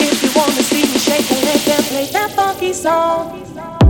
If you wanna see me shaking, let play that funky song.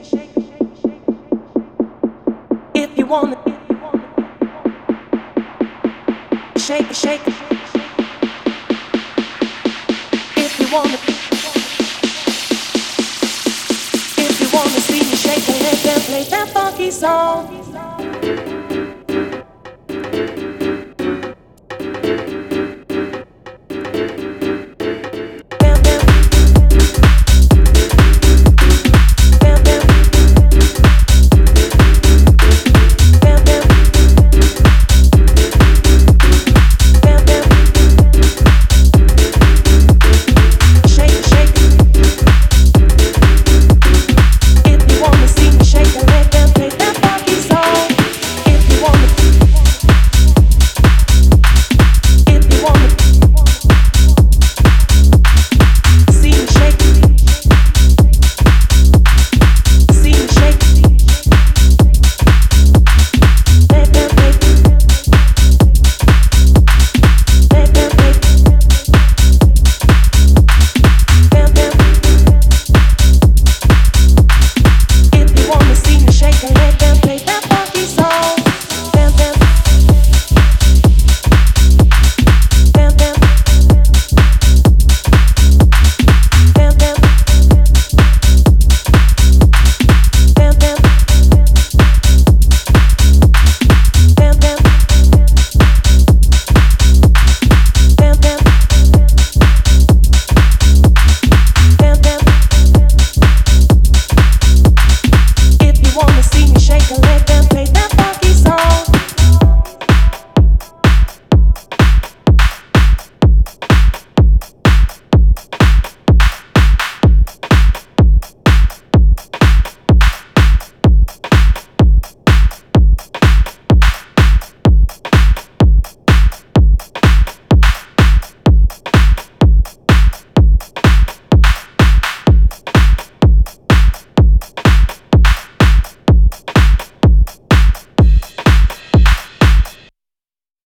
wanna shake, shake. If you wanna, if you wanna see me shake, let them play that funky song.